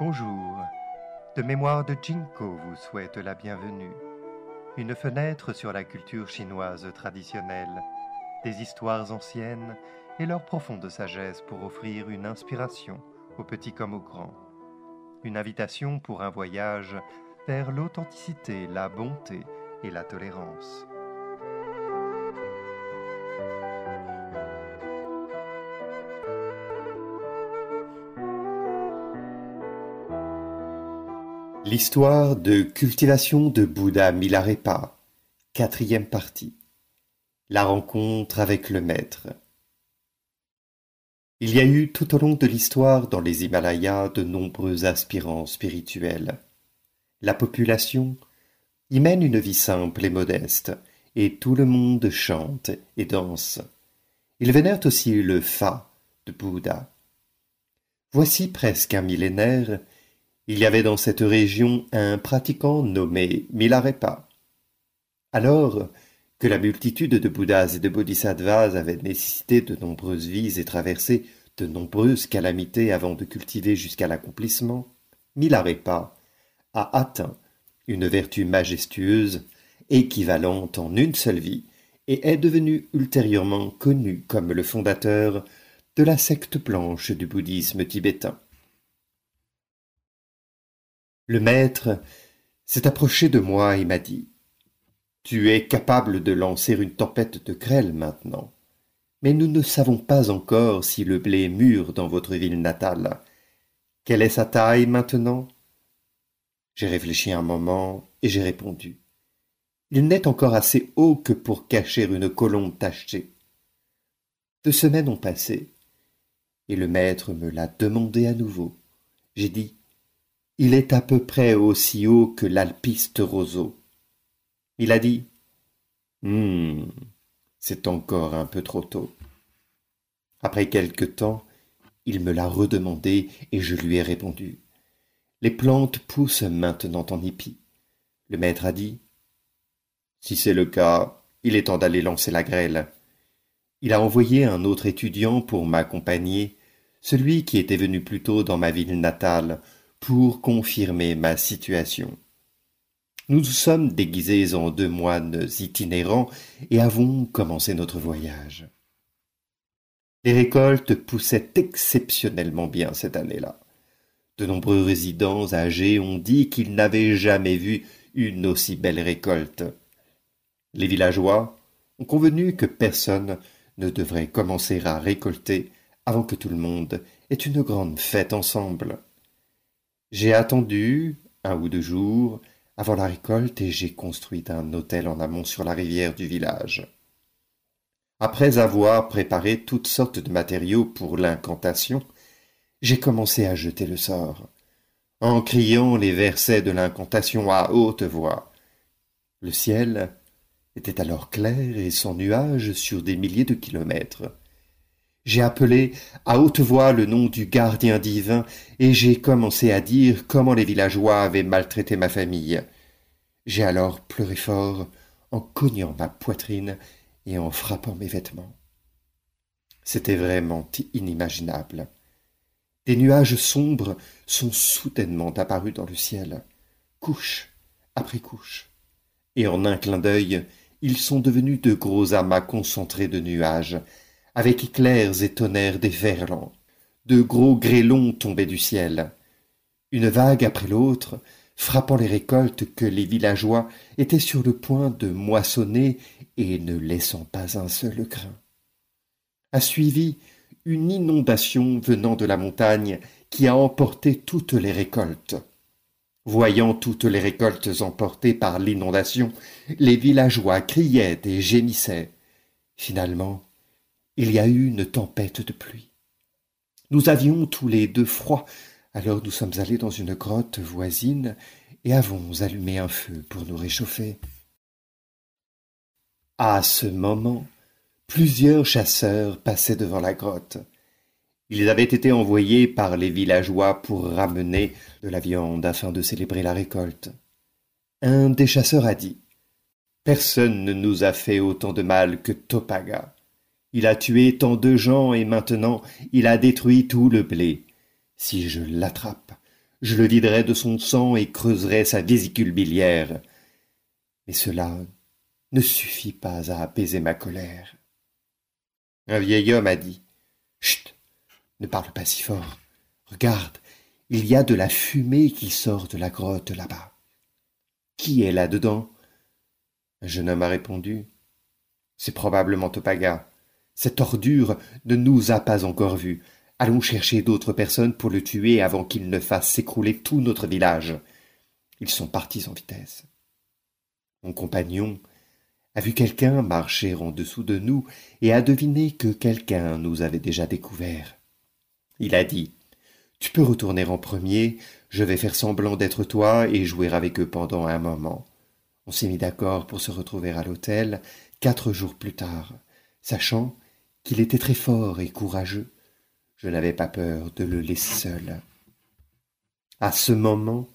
Bonjour. De mémoire de Jinko vous souhaite la bienvenue. Une fenêtre sur la culture chinoise traditionnelle, des histoires anciennes et leur profonde sagesse pour offrir une inspiration aux petits comme aux grands. Une invitation pour un voyage vers l'authenticité, la bonté et la tolérance. L'histoire de cultivation de Bouddha Milarepa, quatrième partie. La rencontre avec le maître. Il y a eu tout au long de l'histoire dans les Himalayas de nombreux aspirants spirituels. La population y mène une vie simple et modeste, et tout le monde chante et danse. Ils vénèrent aussi le Fa de Bouddha. Voici presque un millénaire il y avait dans cette région un pratiquant nommé Milarepa. Alors que la multitude de Bouddhas et de Bodhisattvas avait nécessité de nombreuses vies et traversé de nombreuses calamités avant de cultiver jusqu'à l'accomplissement, Milarepa a atteint une vertu majestueuse, équivalente en une seule vie, et est devenu ultérieurement connu comme le fondateur de la secte blanche du bouddhisme tibétain. Le maître s'est approché de moi et m'a dit Tu es capable de lancer une tempête de grêle maintenant. Mais nous ne savons pas encore si le blé mûr dans votre ville natale. Quelle est sa taille maintenant? J'ai réfléchi un moment et j'ai répondu. Il n'est encore assez haut que pour cacher une colombe tachée. Deux semaines ont passé, et le maître me l'a demandé à nouveau. J'ai dit il est à peu près aussi haut que l'alpiste roseau. Il a dit Hum, c'est encore un peu trop tôt. Après quelque temps, il me l'a redemandé et je lui ai répondu. Les plantes poussent maintenant en épi. Le maître a dit Si c'est le cas, il est temps d'aller lancer la grêle. Il a envoyé un autre étudiant pour m'accompagner, celui qui était venu plus tôt dans ma ville natale, pour confirmer ma situation. Nous nous sommes déguisés en deux moines itinérants et avons commencé notre voyage. Les récoltes poussaient exceptionnellement bien cette année-là. De nombreux résidents âgés ont dit qu'ils n'avaient jamais vu une aussi belle récolte. Les villageois ont convenu que personne ne devrait commencer à récolter avant que tout le monde ait une grande fête ensemble. J'ai attendu un ou deux jours avant la récolte et j'ai construit un hôtel en amont sur la rivière du village. Après avoir préparé toutes sortes de matériaux pour l'incantation, j'ai commencé à jeter le sort, en criant les versets de l'incantation à haute voix. Le ciel était alors clair et sans nuages sur des milliers de kilomètres. J'ai appelé à haute voix le nom du gardien divin, et j'ai commencé à dire comment les villageois avaient maltraité ma famille. J'ai alors pleuré fort, en cognant ma poitrine et en frappant mes vêtements. C'était vraiment inimaginable. Des nuages sombres sont soudainement apparus dans le ciel, couche après couche, et en un clin d'œil, ils sont devenus de gros amas concentrés de nuages, avec éclairs et tonnerres déferlants. De gros grêlons tombaient du ciel. Une vague après l'autre, frappant les récoltes que les villageois étaient sur le point de moissonner et ne laissant pas un seul grain. A suivi une inondation venant de la montagne qui a emporté toutes les récoltes. Voyant toutes les récoltes emportées par l'inondation, les villageois criaient et gémissaient. Finalement, il y a eu une tempête de pluie. Nous avions tous les deux froid, alors nous sommes allés dans une grotte voisine et avons allumé un feu pour nous réchauffer. À ce moment, plusieurs chasseurs passaient devant la grotte. Ils avaient été envoyés par les villageois pour ramener de la viande afin de célébrer la récolte. Un des chasseurs a dit Personne ne nous a fait autant de mal que Topaga. Il a tué tant de gens et maintenant il a détruit tout le blé. Si je l'attrape, je le viderai de son sang et creuserai sa vésicule biliaire. Mais cela ne suffit pas à apaiser ma colère. Un vieil homme a dit Chut Ne parle pas si fort. Regarde, il y a de la fumée qui sort de la grotte là-bas. Qui est là-dedans? Un jeune homme a répondu C'est probablement Topaga. Cette ordure ne nous a pas encore vus. Allons chercher d'autres personnes pour le tuer avant qu'il ne fasse s'écrouler tout notre village. Ils sont partis en vitesse. Mon compagnon a vu quelqu'un marcher en dessous de nous et a deviné que quelqu'un nous avait déjà découvert. Il a dit Tu peux retourner en premier, je vais faire semblant d'être toi et jouer avec eux pendant un moment. On s'est mis d'accord pour se retrouver à l'hôtel quatre jours plus tard, sachant qu'il était très fort et courageux. Je n'avais pas peur de le laisser seul. À ce moment,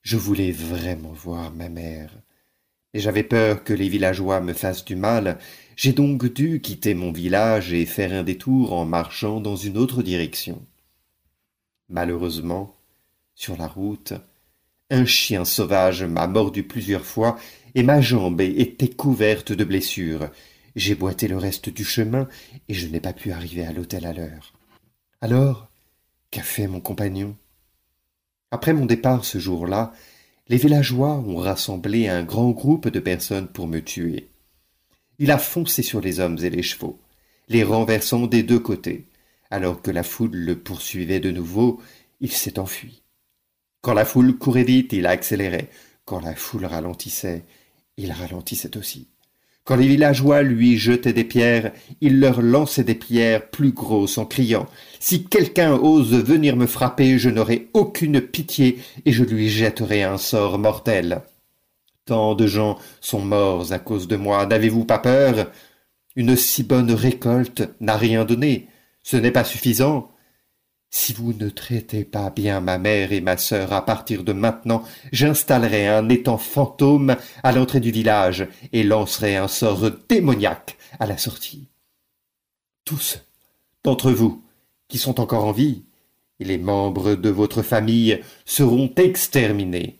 je voulais vraiment voir ma mère et j'avais peur que les villageois me fassent du mal. J'ai donc dû quitter mon village et faire un détour en marchant dans une autre direction. Malheureusement, sur la route, un chien sauvage m'a mordu plusieurs fois et ma jambe était couverte de blessures. J'ai boité le reste du chemin et je n'ai pas pu arriver à l'hôtel à l'heure. Alors, qu'a fait mon compagnon? Après mon départ ce jour-là, les villageois ont rassemblé un grand groupe de personnes pour me tuer. Il a foncé sur les hommes et les chevaux, les renversant des deux côtés. Alors que la foule le poursuivait de nouveau, il s'est enfui. Quand la foule courait vite, il accélérait. Quand la foule ralentissait, il ralentissait aussi. Quand les villageois lui jetaient des pierres, il leur lançait des pierres plus grosses en criant Si quelqu'un ose venir me frapper, je n'aurai aucune pitié et je lui jetterai un sort mortel. Tant de gens sont morts à cause de moi, n'avez-vous pas peur? Une si bonne récolte n'a rien donné. Ce n'est pas suffisant. Si vous ne traitez pas bien ma mère et ma sœur à partir de maintenant, j'installerai un étang fantôme à l'entrée du village et lancerai un sort démoniaque à la sortie. Tous d'entre vous qui sont encore en vie et les membres de votre famille seront exterminés.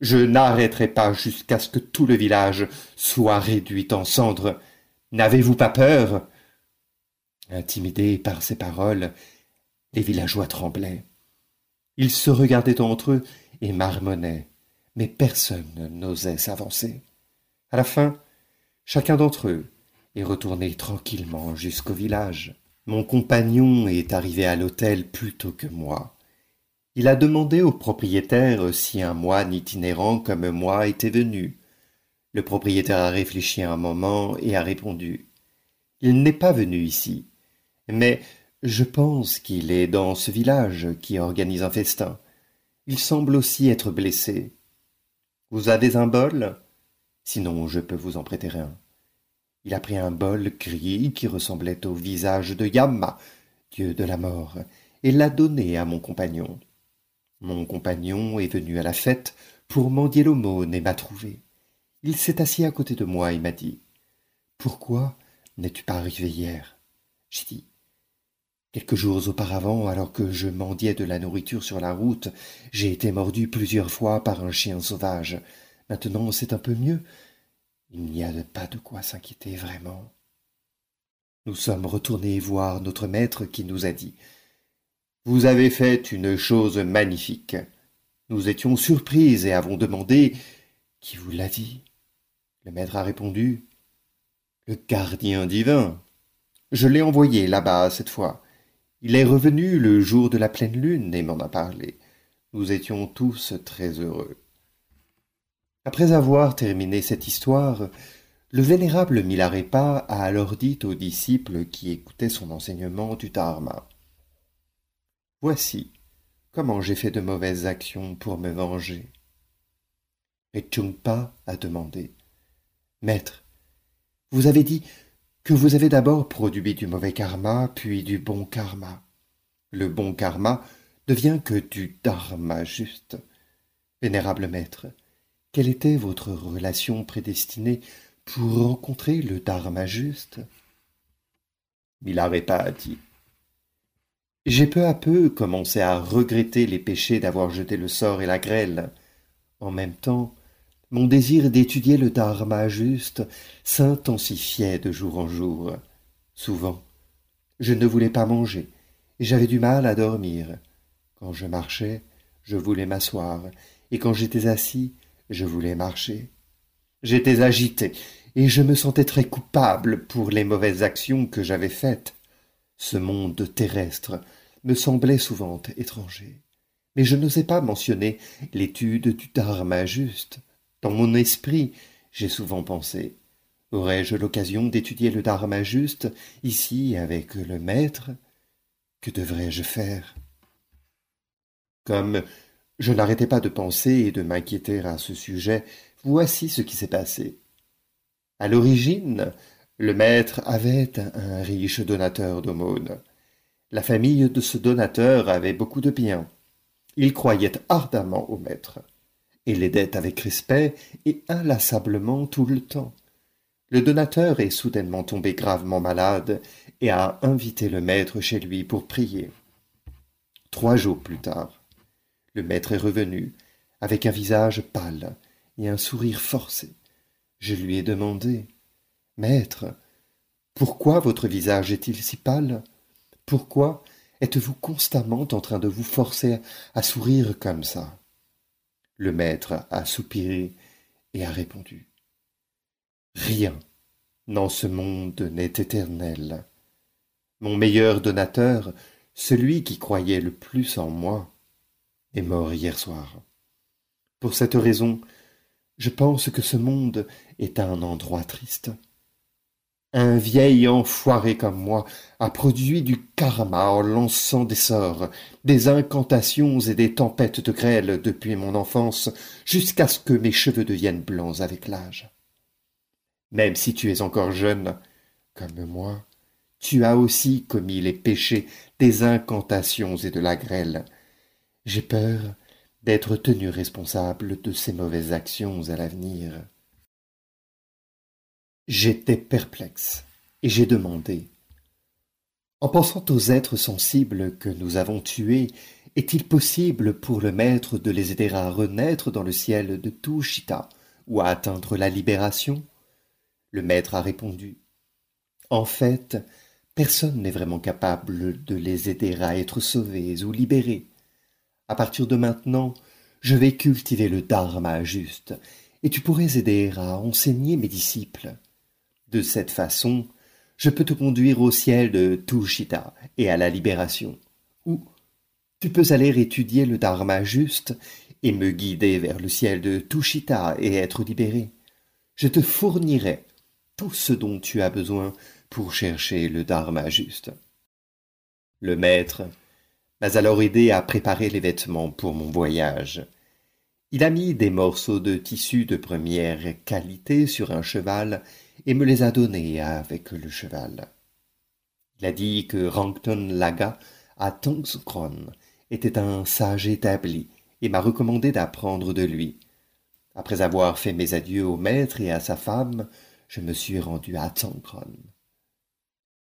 Je n'arrêterai pas jusqu'à ce que tout le village soit réduit en cendres. N'avez-vous pas peur? Intimidé par ces paroles, les villageois tremblaient. Ils se regardaient entre eux et marmonnaient, mais personne n'osait s'avancer. À la fin, chacun d'entre eux est retourné tranquillement jusqu'au village. Mon compagnon est arrivé à l'hôtel plus tôt que moi. Il a demandé au propriétaire si un moine itinérant comme moi était venu. Le propriétaire a réfléchi un moment et a répondu. Il n'est pas venu ici, mais je pense qu'il est dans ce village qui organise un festin. Il semble aussi être blessé. Vous avez un bol? Sinon, je peux vous en prêter un. Il a pris un bol gris qui ressemblait au visage de Yamma, dieu de la mort, et l'a donné à mon compagnon. Mon compagnon est venu à la fête pour mendier l'aumône et m'a trouvé. Il s'est assis à côté de moi et m'a dit Pourquoi n'es-tu pas arrivé hier J'ai dit Quelques jours auparavant, alors que je mendiais de la nourriture sur la route, j'ai été mordu plusieurs fois par un chien sauvage. Maintenant c'est un peu mieux. Il n'y a pas de quoi s'inquiéter vraiment. Nous sommes retournés voir notre maître qui nous a dit Vous avez fait une chose magnifique. Nous étions surprises et avons demandé Qui vous l'a dit? Le maître a répondu Le gardien divin. Je l'ai envoyé là-bas cette fois. Il est revenu le jour de la pleine lune et m'en a parlé. Nous étions tous très heureux. Après avoir terminé cette histoire, le vénérable Milarepa a alors dit aux disciples qui écoutaient son enseignement du Dharma. Voici comment j'ai fait de mauvaises actions pour me venger. Et Chungpa a demandé. Maître, vous avez dit que vous avez d'abord produit du mauvais karma, puis du bon karma. Le bon karma devient que du dharma juste. Vénérable maître, quelle était votre relation prédestinée pour rencontrer le dharma juste? Milarepa a dit J'ai peu à peu commencé à regretter les péchés d'avoir jeté le sort et la grêle. En même temps, mon désir d'étudier le dharma juste s'intensifiait de jour en jour. Souvent, je ne voulais pas manger, et j'avais du mal à dormir. Quand je marchais, je voulais m'asseoir, et quand j'étais assis, je voulais marcher. J'étais agité, et je me sentais très coupable pour les mauvaises actions que j'avais faites. Ce monde terrestre me semblait souvent étranger. Mais je n'osais pas mentionner l'étude du dharma juste. Dans mon esprit, j'ai souvent pensé Aurais-je l'occasion d'étudier le dharma juste, ici, avec le maître? Que devrais-je faire? Comme je n'arrêtais pas de penser et de m'inquiéter à ce sujet, voici ce qui s'est passé. À l'origine, le maître avait un riche donateur d'aumônes. La famille de ce donateur avait beaucoup de biens. Il croyait ardemment au maître, et l'aidait avec respect et inlassablement tout le temps. Le donateur est soudainement tombé gravement malade et a invité le maître chez lui pour prier. Trois jours plus tard, le maître est revenu, avec un visage pâle et un sourire forcé. Je lui ai demandé Maître, pourquoi votre visage est-il si pâle? Pourquoi êtes-vous constamment en train de vous forcer à sourire comme ça? Le maître a soupiré et a répondu Rien dans ce monde n'est éternel. Mon meilleur donateur, celui qui croyait le plus en moi, est mort hier soir. Pour cette raison, je pense que ce monde est un endroit triste. Un vieil enfoiré comme moi a produit du karma en lançant des sorts, des incantations et des tempêtes de grêle depuis mon enfance jusqu'à ce que mes cheveux deviennent blancs avec l'âge. Même si tu es encore jeune, comme moi, tu as aussi commis les péchés des incantations et de la grêle. J'ai peur d'être tenu responsable de ces mauvaises actions à l'avenir. J'étais perplexe, et j'ai demandé. En pensant aux êtres sensibles que nous avons tués, est-il possible pour le maître de les aider à renaître dans le ciel de Tushita ou à atteindre la libération? Le maître a répondu. En fait, personne n'est vraiment capable de les aider à être sauvés ou libérés. À partir de maintenant, je vais cultiver le dharma juste, et tu pourrais aider à enseigner mes disciples. De cette façon, je peux te conduire au ciel de Tushita et à la libération. Ou tu peux aller étudier le dharma juste et me guider vers le ciel de Tushita et être libéré. Je te fournirai tout ce dont tu as besoin pour chercher le dharma juste. Le maître m'a alors aidé à préparer les vêtements pour mon voyage. Il a mis des morceaux de tissu de première qualité sur un cheval et me les a donnés avec le cheval. Il a dit que Rankton Laga à Tongskron était un sage établi et m'a recommandé d'apprendre de lui. Après avoir fait mes adieux au maître et à sa femme, je me suis rendu à Tongkron.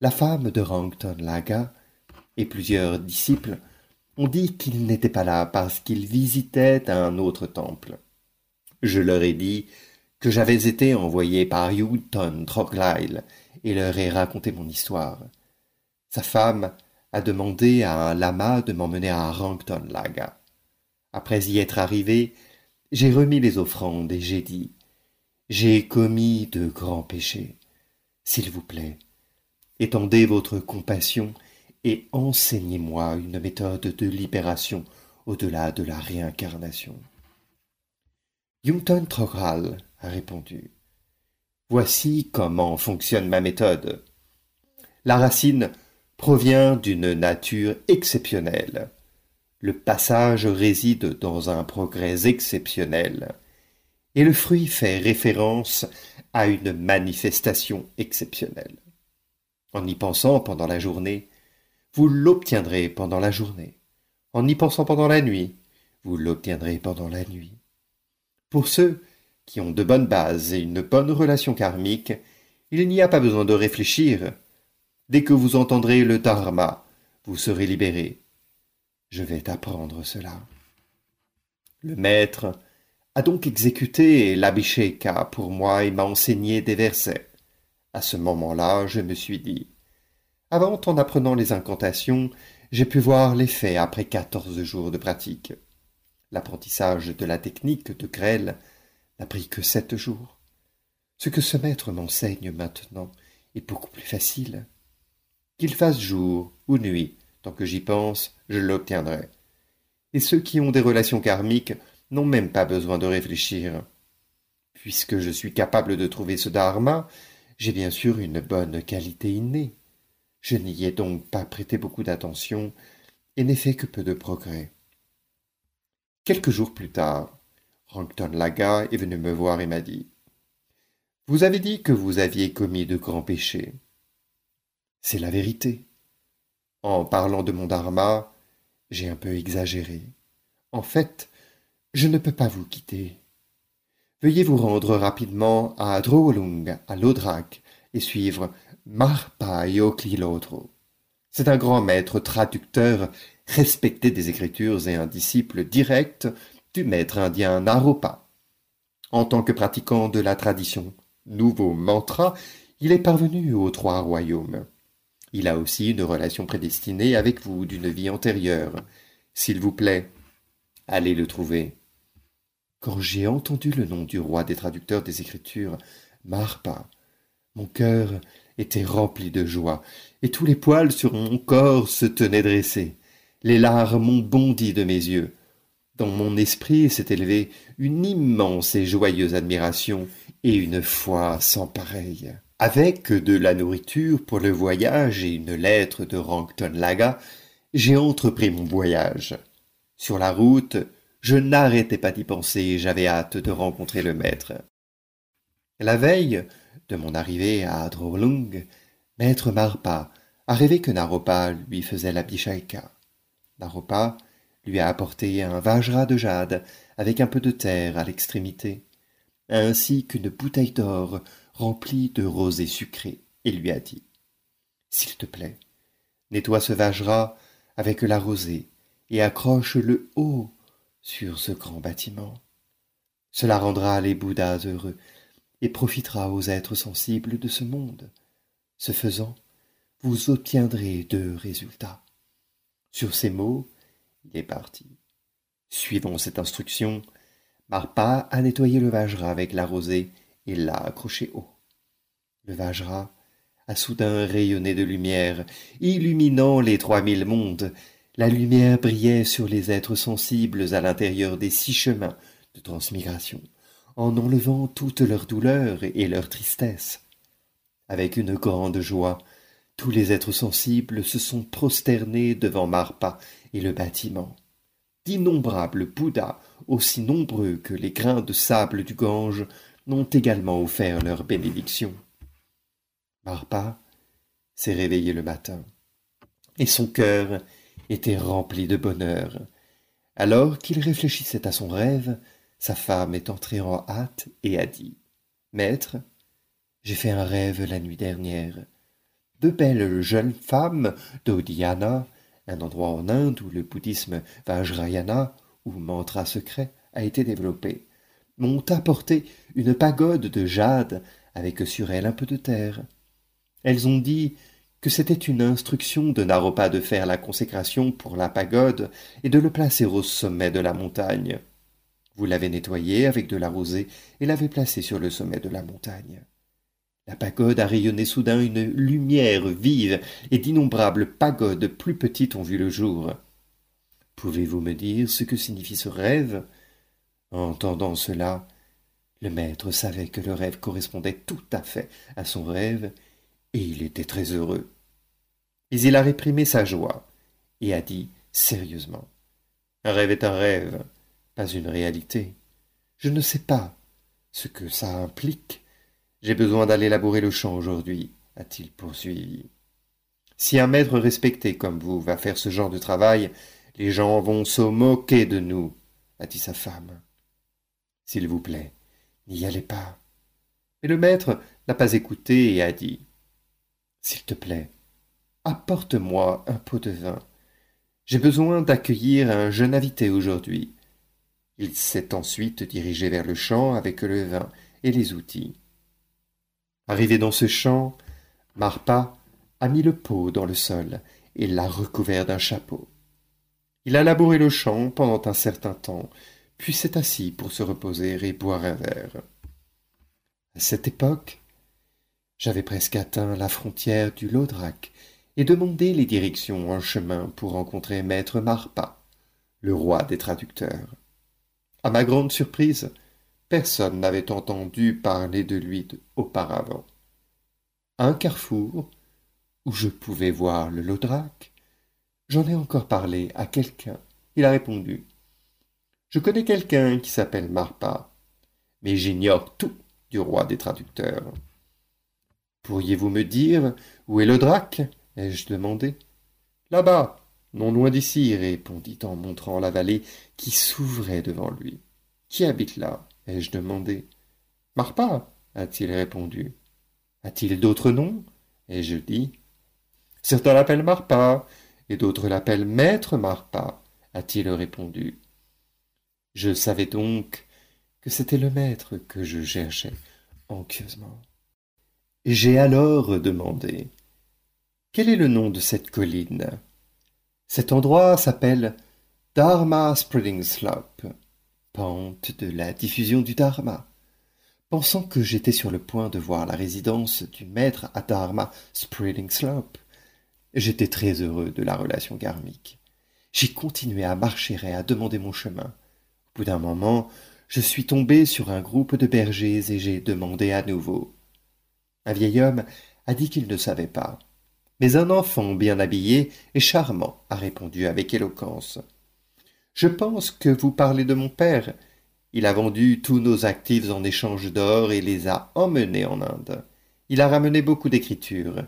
La femme de Rankton Laga et plusieurs disciples ont dit qu'il n'était pas là parce qu'il visitait un autre temple. Je leur ai dit j'avais été envoyé par Houghton Troglail et leur ai raconté mon histoire. Sa femme a demandé à un lama de m'emmener à Rankton Laga. Après y être arrivé, j'ai remis les offrandes et j'ai dit J'ai commis de grands péchés. S'il vous plaît, étendez votre compassion et enseignez-moi une méthode de libération au-delà de la réincarnation. Répondu. Voici comment fonctionne ma méthode. La racine provient d'une nature exceptionnelle. Le passage réside dans un progrès exceptionnel. Et le fruit fait référence à une manifestation exceptionnelle. En y pensant pendant la journée, vous l'obtiendrez pendant la journée. En y pensant pendant la nuit, vous l'obtiendrez pendant la nuit. Pour ceux qui ont de bonnes bases et une bonne relation karmique, il n'y a pas besoin de réfléchir. Dès que vous entendrez le dharma, vous serez libéré. Je vais t'apprendre cela. Le maître a donc exécuté l'Abhisheka pour moi et m'a enseigné des versets. À ce moment-là, je me suis dit Avant, en apprenant les incantations, j'ai pu voir l'effet après quatorze jours de pratique. L'apprentissage de la technique de grêle n'a pris que sept jours. Ce que ce maître m'enseigne maintenant est beaucoup plus facile. Qu'il fasse jour ou nuit, tant que j'y pense, je l'obtiendrai. Et ceux qui ont des relations karmiques n'ont même pas besoin de réfléchir. Puisque je suis capable de trouver ce dharma, j'ai bien sûr une bonne qualité innée. Je n'y ai donc pas prêté beaucoup d'attention et n'ai fait que peu de progrès. Quelques jours plus tard, Laga est venu me voir et m'a dit Vous avez dit que vous aviez commis de grands péchés. C'est la vérité. En parlant de mon dharma, j'ai un peu exagéré. En fait, je ne peux pas vous quitter. Veuillez vous rendre rapidement à Drolung, à Lodrak, et suivre Marpa Yoklilotro. C'est un grand maître traducteur respecté des Écritures et un disciple direct du maître indien Naropa. En tant que pratiquant de la tradition nouveau mantra, il est parvenu aux trois royaumes. Il a aussi une relation prédestinée avec vous d'une vie antérieure. S'il vous plaît, allez le trouver. Quand j'ai entendu le nom du roi des traducteurs des Écritures, Marpa, mon cœur était rempli de joie, et tous les poils sur mon corps se tenaient dressés. Les larmes ont bondi de mes yeux. Dans mon esprit s'est élevée une immense et joyeuse admiration et une foi sans pareille. Avec de la nourriture pour le voyage et une lettre de Rankton Laga, j'ai entrepris mon voyage. Sur la route, je n'arrêtais pas d'y penser et j'avais hâte de rencontrer le maître. La veille de mon arrivée à Drolung, maître Marpa a rêvé que Naropa lui faisait la bichaïka. Naropa lui a apporté un vajra de jade avec un peu de terre à l'extrémité, ainsi qu'une bouteille d'or remplie de rosée sucrée, et lui a dit S'il te plaît, nettoie ce vajra avec la rosée et accroche-le haut sur ce grand bâtiment. Cela rendra les Bouddhas heureux et profitera aux êtres sensibles de ce monde. Ce faisant, vous obtiendrez deux résultats. Sur ces mots, il est parti. Suivant cette instruction, Marpa a nettoyé le Vajra avec la rosée et l'a accroché haut. Le Vajra a soudain rayonné de lumière, illuminant les trois mille mondes, la lumière brillait sur les êtres sensibles à l'intérieur des six chemins de transmigration, en enlevant toute leur douleur et leur tristesse. Avec une grande joie, tous les êtres sensibles se sont prosternés devant Marpa et le bâtiment. D'innombrables Bouddhas, aussi nombreux que les grains de sable du Gange, n'ont également offert leur bénédiction. Marpa s'est réveillé le matin, et son cœur était rempli de bonheur. Alors qu'il réfléchissait à son rêve, sa femme est entrée en hâte et a dit Maître, j'ai fait un rêve la nuit dernière. Deux belles jeunes femmes d'Odhyana, un endroit en Inde où le bouddhisme Vajrayana, ou mantra secret, a été développé, m'ont apporté une pagode de jade avec sur elle un peu de terre. Elles ont dit que c'était une instruction de Naropa de faire la consécration pour la pagode et de le placer au sommet de la montagne. Vous l'avez nettoyé avec de la rosée et l'avez placé sur le sommet de la montagne. La pagode a rayonné soudain une lumière vive, et d'innombrables pagodes plus petites ont vu le jour. Pouvez-vous me dire ce que signifie ce rêve? En entendant cela, le maître savait que le rêve correspondait tout à fait à son rêve, et il était très heureux. Mais il a réprimé sa joie et a dit sérieusement Un rêve est un rêve, pas une réalité. Je ne sais pas ce que ça implique. J'ai besoin d'aller labourer le champ aujourd'hui, a-t-il poursuivi. Si un maître respecté comme vous va faire ce genre de travail, les gens vont se moquer de nous, a dit sa femme. S'il vous plaît, n'y allez pas. Mais le maître n'a pas écouté et a dit S'il te plaît, Apporte-moi un pot de vin. J'ai besoin d'accueillir un jeune invité aujourd'hui. Il s'est ensuite dirigé vers le champ avec le vin et les outils. Arrivé dans ce champ, Marpa a mis le pot dans le sol et l'a recouvert d'un chapeau. Il a labouré le champ pendant un certain temps, puis s'est assis pour se reposer et boire un verre. À cette époque, j'avais presque atteint la frontière du Laudrac et demandé les directions en chemin pour rencontrer maître Marpa, le roi des traducteurs. À ma grande surprise, personne n'avait entendu parler de lui auparavant. À un carrefour, où je pouvais voir le Laudrac, j'en ai encore parlé à quelqu'un. Il a répondu Je connais quelqu'un qui s'appelle Marpa, mais j'ignore tout du roi des traducteurs. Pourriez-vous me dire où est le drac? ai-je demandé. Là-bas, non loin d'ici, répondit en montrant la vallée qui s'ouvrait devant lui. Qui habite là? Ai-je demandé. Marpa, a-t-il répondu. A-t-il d'autres noms ai-je dit. Certains l'appellent Marpa, et d'autres l'appellent Maître Marpa, a-t-il répondu. Je savais donc que c'était le maître que je cherchais anxieusement. J'ai alors demandé Quel est le nom de cette colline? Cet endroit s'appelle Dharma Spreading Slope, pente de la diffusion du Dharma. Pensant que j'étais sur le point de voir la résidence du maître à Dharma Spreading Slope, j'étais très heureux de la relation karmique. J'ai continué à marcher et à demander mon chemin. Au bout d'un moment, je suis tombé sur un groupe de bergers et j'ai demandé à nouveau. Un vieil homme a dit qu'il ne savait pas. Mais un enfant bien habillé et charmant a répondu avec éloquence. Je pense que vous parlez de mon père. Il a vendu tous nos actifs en échange d'or et les a emmenés en Inde. Il a ramené beaucoup d'écritures.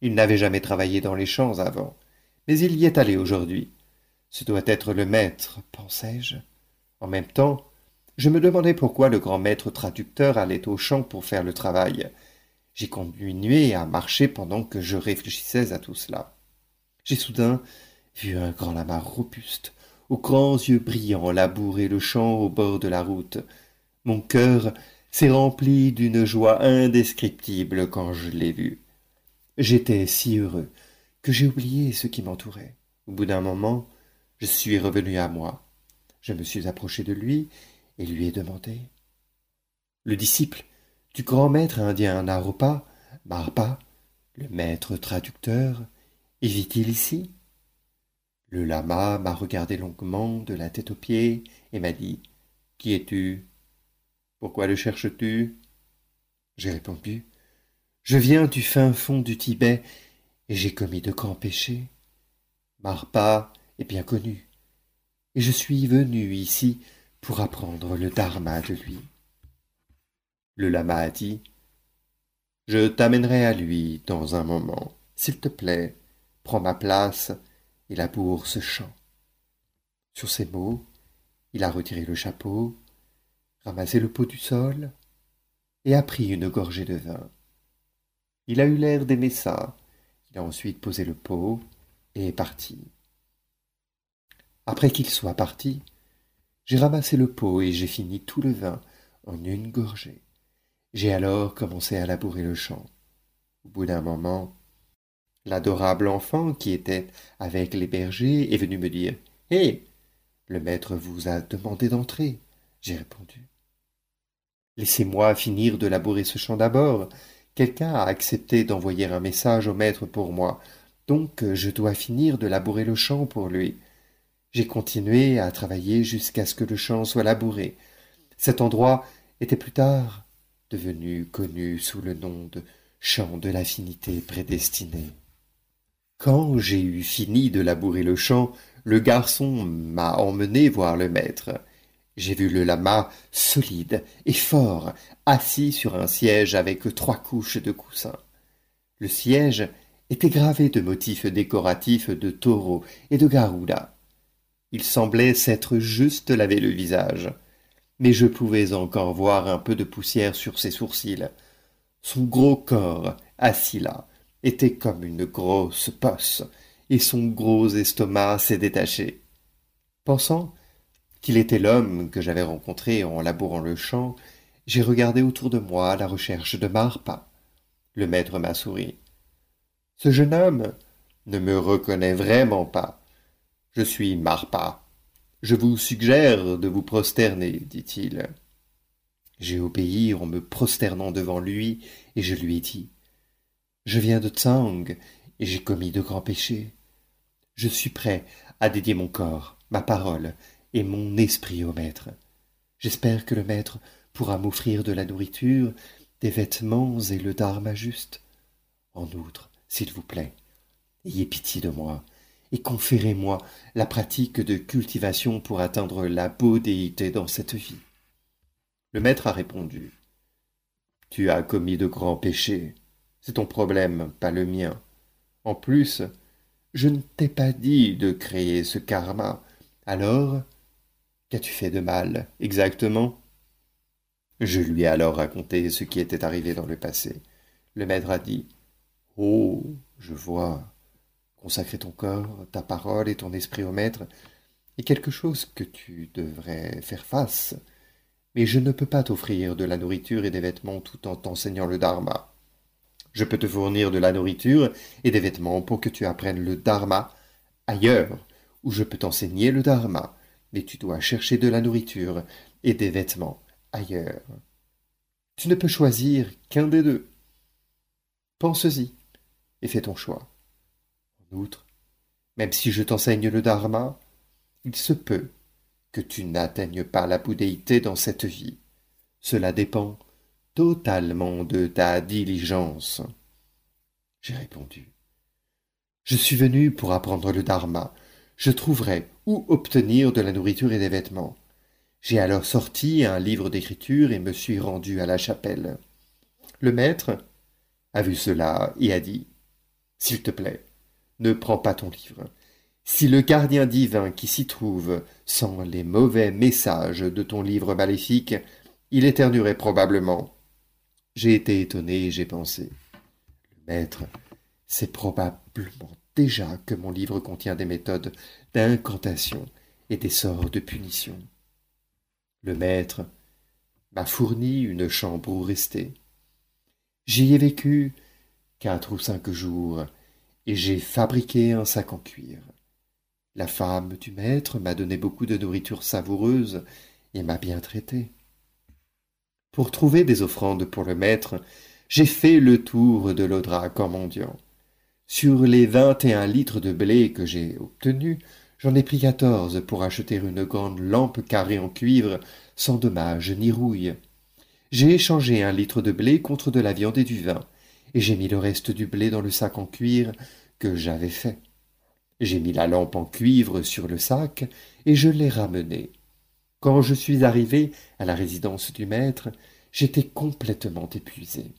Il n'avait jamais travaillé dans les champs avant, mais il y est allé aujourd'hui. Ce doit être le maître, pensai-je. En même temps, je me demandais pourquoi le grand maître traducteur allait au champ pour faire le travail. J'ai continué à marcher pendant que je réfléchissais à tout cela. J'ai soudain vu un grand lama robuste, aux grands yeux brillants, labourer le champ au bord de la route. Mon cœur s'est rempli d'une joie indescriptible quand je l'ai vu. J'étais si heureux que j'ai oublié ce qui m'entourait. Au bout d'un moment, je suis revenu à moi. Je me suis approché de lui et lui ai demandé. Le disciple du grand maître indien Naropa, Marpa, le maître traducteur, y vit-il ici? Le lama m'a regardé longuement de la tête aux pieds et m'a dit Qui es-tu? Pourquoi le cherches-tu? J'ai répondu Je viens du fin fond du Tibet et j'ai commis de grands péchés. Marpa est bien connu, et je suis venu ici pour apprendre le dharma de lui. Le lama a dit Je t'amènerai à lui dans un moment. S'il te plaît, prends ma place et laboure ce champ. Sur ces mots, il a retiré le chapeau, ramassé le pot du sol et a pris une gorgée de vin. Il a eu l'air d'aimer ça. Il a ensuite posé le pot et est parti. Après qu'il soit parti, j'ai ramassé le pot et j'ai fini tout le vin en une gorgée. J'ai alors commencé à labourer le champ. Au bout d'un moment, l'adorable enfant qui était avec les bergers est venu me dire Hé Le maître vous a demandé d'entrer. J'ai répondu. Laissez-moi finir de labourer ce champ d'abord. Quelqu'un a accepté d'envoyer un message au maître pour moi, donc je dois finir de labourer le champ pour lui. J'ai continué à travailler jusqu'à ce que le champ soit labouré. Cet endroit était plus tard devenu connu sous le nom de champ de l'infinité prédestiné. Quand j'ai eu fini de labourer le champ, le garçon m'a emmené voir le maître. J'ai vu le lama solide et fort, assis sur un siège avec trois couches de coussins. Le siège était gravé de motifs décoratifs de taureaux et de garouda. Il semblait s'être juste lavé le visage mais je pouvais encore voir un peu de poussière sur ses sourcils. Son gros corps, assis là, était comme une grosse posse, et son gros estomac s'est détaché. Pensant qu'il était l'homme que j'avais rencontré en labourant le champ, j'ai regardé autour de moi à la recherche de Marpa. Le maître m'a souri. Ce jeune homme ne me reconnaît vraiment pas. Je suis Marpa. Je vous suggère de vous prosterner, dit-il. J'ai obéi en me prosternant devant lui, et je lui ai dit Je viens de Tsang, et j'ai commis de grands péchés. Je suis prêt à dédier mon corps, ma parole et mon esprit au maître. J'espère que le maître pourra m'offrir de la nourriture, des vêtements et le dharma juste. En outre, s'il vous plaît, ayez pitié de moi et conférez-moi la pratique de cultivation pour atteindre la déité dans cette vie. Le maître a répondu. Tu as commis de grands péchés. C'est ton problème, pas le mien. En plus, je ne t'ai pas dit de créer ce karma. Alors, qu'as-tu fait de mal, exactement? Je lui ai alors raconté ce qui était arrivé dans le passé. Le maître a dit Oh, je vois. Consacrer ton corps, ta parole et ton esprit au maître est quelque chose que tu devrais faire face. Mais je ne peux pas t'offrir de la nourriture et des vêtements tout en t'enseignant le dharma. Je peux te fournir de la nourriture et des vêtements pour que tu apprennes le dharma ailleurs, où je peux t'enseigner le dharma, mais tu dois chercher de la nourriture et des vêtements ailleurs. Tu ne peux choisir qu'un des deux. Pense-y et fais ton choix. En outre, même si je t'enseigne le dharma, il se peut que tu n'atteignes pas la bouddhéité dans cette vie. Cela dépend totalement de ta diligence. J'ai répondu. Je suis venu pour apprendre le dharma. Je trouverai où obtenir de la nourriture et des vêtements. J'ai alors sorti un livre d'écriture et me suis rendu à la chapelle. Le maître a vu cela et a dit S'il te plaît, ne prends pas ton livre. Si le gardien divin qui s'y trouve sent les mauvais messages de ton livre maléfique, il éternuerait probablement. J'ai été étonné et j'ai pensé. Le maître sait probablement déjà que mon livre contient des méthodes d'incantation et des sorts de punition. Le maître m'a fourni une chambre où rester. J'y ai vécu quatre ou cinq jours, et j'ai fabriqué un sac en cuir. La femme du maître m'a donné beaucoup de nourriture savoureuse et m'a bien traité. Pour trouver des offrandes pour le maître, j'ai fait le tour de l'Audrak en mendiant. Sur les vingt et un litres de blé que j'ai obtenus, j'en ai pris quatorze pour acheter une grande lampe carrée en cuivre, sans dommage ni rouille. J'ai échangé un litre de blé contre de la viande et du vin, et j'ai mis le reste du blé dans le sac en cuir que j'avais fait. J'ai mis la lampe en cuivre sur le sac, et je l'ai ramené. Quand je suis arrivé à la résidence du maître, j'étais complètement épuisé.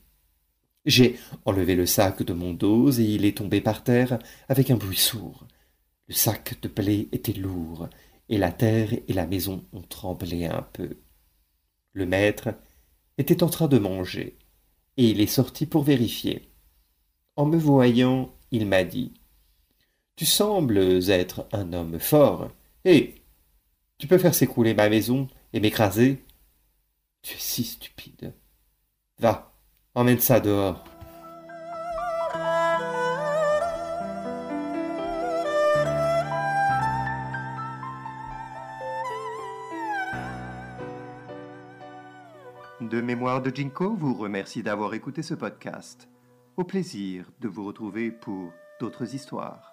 J'ai enlevé le sac de mon dos et il est tombé par terre avec un bruit sourd. Le sac de blé était lourd, et la terre et la maison ont tremblé un peu. Le maître était en train de manger, et il est sorti pour vérifier. En me voyant, il m'a dit Tu sembles être un homme fort. Hé tu peux faire s'écrouler ma maison et m'écraser Tu es si stupide. Va, emmène ça dehors. De Mémoire de Jinko vous remercie d'avoir écouté ce podcast. Au plaisir de vous retrouver pour d'autres histoires.